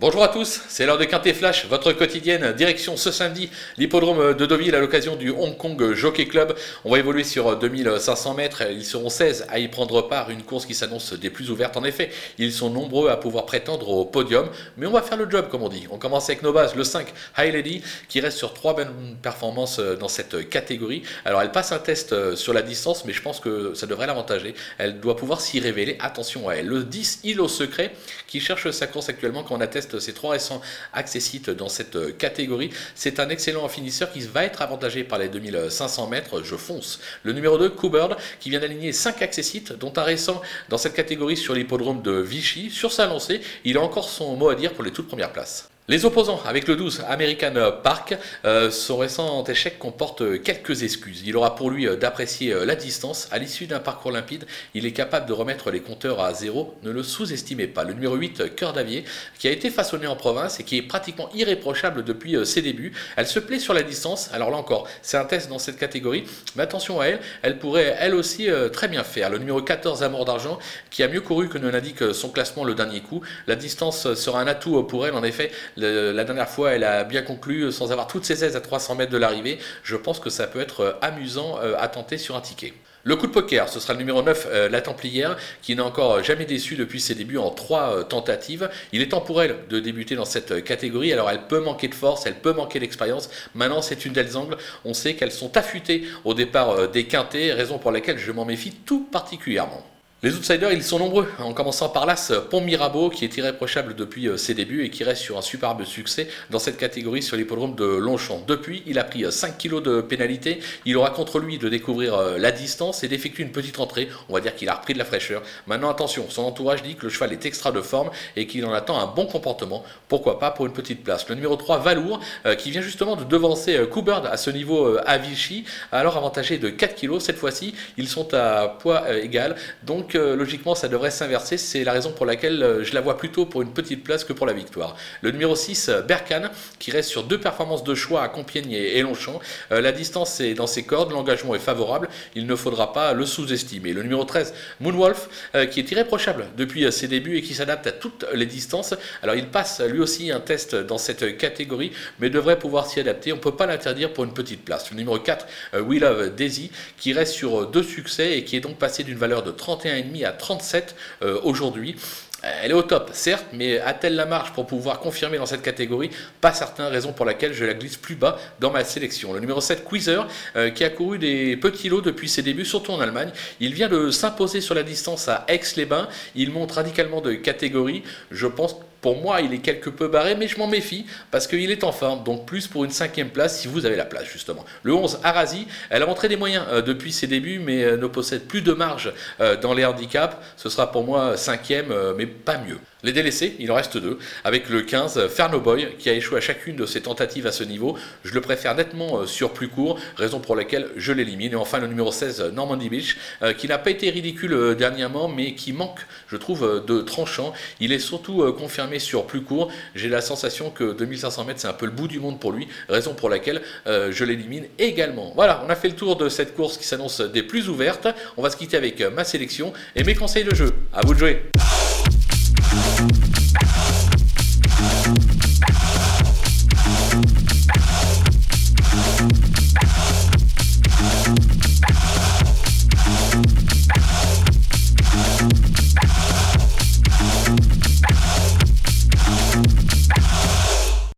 Bonjour à tous, c'est l'heure de Quintet Flash, votre quotidienne direction ce samedi, l'hippodrome de Deauville à l'occasion du Hong Kong Jockey Club. On va évoluer sur 2500 mètres, ils seront 16 à y prendre part, une course qui s'annonce des plus ouvertes en effet. Ils sont nombreux à pouvoir prétendre au podium, mais on va faire le job comme on dit. On commence avec nos bases, le 5 High Lady qui reste sur trois bonnes performances dans cette catégorie. Alors elle passe un test sur la distance, mais je pense que ça devrait l'avantager. Elle doit pouvoir s'y révéler, attention à elle. Le 10 Île au secret qui cherche sa course actuellement quand on atteste ces trois récents accessites dans cette euh, catégorie. C'est un excellent finisseur qui va être avantagé par les 2500 mètres. Je fonce. Le numéro 2, Coubird, qui vient d'aligner 5 accessites, dont un récent dans cette catégorie sur l'hippodrome de Vichy. Sur sa lancée, il a encore son mot à dire pour les toutes premières places. Les opposants avec le 12 American Park, euh, son récent échec comporte quelques excuses. Il aura pour lui euh, d'apprécier euh, la distance. À l'issue d'un parcours limpide, il est capable de remettre les compteurs à zéro. Ne le sous-estimez pas. Le numéro 8, Cœur d'Avier, qui a été façonné en province et qui est pratiquement irréprochable depuis ses débuts. Elle se plaît sur la distance. Alors là encore, c'est un test dans cette catégorie. Mais attention à elle, elle pourrait elle aussi très bien faire. Le numéro 14, Amour d'Argent, qui a mieux couru que ne l'indique son classement le dernier coup. La distance sera un atout pour elle. En effet, la dernière fois, elle a bien conclu sans avoir toutes ses aises à 300 mètres de l'arrivée. Je pense que ça peut être euh, amusant euh, à tenter sur un ticket. Le coup de poker, ce sera le numéro 9, euh, la Templière, qui n'a encore jamais déçu depuis ses débuts en trois tentatives. Il est temps pour elle de débuter dans cette catégorie. Alors elle peut manquer de force, elle peut manquer d'expérience. Maintenant, c'est une d'elles angles. On sait qu'elles sont affûtées au départ des quintés, raison pour laquelle je m'en méfie tout particulièrement. Les outsiders, ils sont nombreux, en commençant par l'As Pont Mirabeau, qui est irréprochable depuis euh, ses débuts et qui reste sur un superbe succès dans cette catégorie sur l'hippodrome de Longchamp. Depuis, il a pris 5 euh, kg de pénalité. Il aura contre lui de découvrir euh, la distance et d'effectuer une petite entrée. On va dire qu'il a repris de la fraîcheur. Maintenant, attention, son entourage dit que le cheval est extra de forme et qu'il en attend un bon comportement. Pourquoi pas pour une petite place. Le numéro 3, Valour, qui vient justement de devancer Coubird à ce niveau à Vichy, alors avantagé de 4 kg. Cette fois-ci, ils sont à poids égal. Donc, logiquement, ça devrait s'inverser. C'est la raison pour laquelle euh, je la vois plutôt pour une petite place que pour la victoire. Le numéro 6, euh, Berkane, qui reste sur deux performances de choix à Compiègne et Longchamp. Euh, la distance est dans ses cordes, l'engagement est favorable. Il ne faudra pas le sous-estimer. Le numéro 13, Moonwolf, qui est irréprochable depuis ses débuts et qui s'adapte à toutes les distances. Alors, il passe lui aussi un test dans cette catégorie, mais devrait pouvoir s'y adapter. On ne peut pas l'interdire pour une petite place. Le numéro 4, We Love Daisy, qui reste sur deux succès et qui est donc passé d'une valeur de 31 à 37 euh, aujourd'hui. Elle est au top, certes, mais a-t-elle la marge pour pouvoir confirmer dans cette catégorie? Pas certain, raison pour laquelle je la glisse plus bas dans ma sélection. Le numéro 7, Quizer, euh, qui a couru des petits lots depuis ses débuts, surtout en Allemagne. Il vient de s'imposer sur la distance à Aix-les-Bains. Il monte radicalement de catégorie. Je pense pour moi, il est quelque peu barré, mais je m'en méfie parce qu'il est en forme. Donc plus pour une cinquième place si vous avez la place, justement. Le 11, Arasi, elle a montré des moyens euh, depuis ses débuts, mais euh, ne possède plus de marge euh, dans les handicaps. Ce sera pour moi cinquième, mais pas mieux. Les délaissés, il en reste deux, avec le 15, Fernoboy, qui a échoué à chacune de ses tentatives à ce niveau. Je le préfère nettement sur plus court, raison pour laquelle je l'élimine. Et enfin, le numéro 16, Normandy Beach, qui n'a pas été ridicule dernièrement, mais qui manque, je trouve, de tranchant. Il est surtout confirmé sur plus court. J'ai la sensation que 2500 mètres, c'est un peu le bout du monde pour lui, raison pour laquelle euh, je l'élimine également. Voilà, on a fait le tour de cette course qui s'annonce des plus ouvertes. On va se quitter avec ma sélection et mes conseils de jeu. À vous de jouer.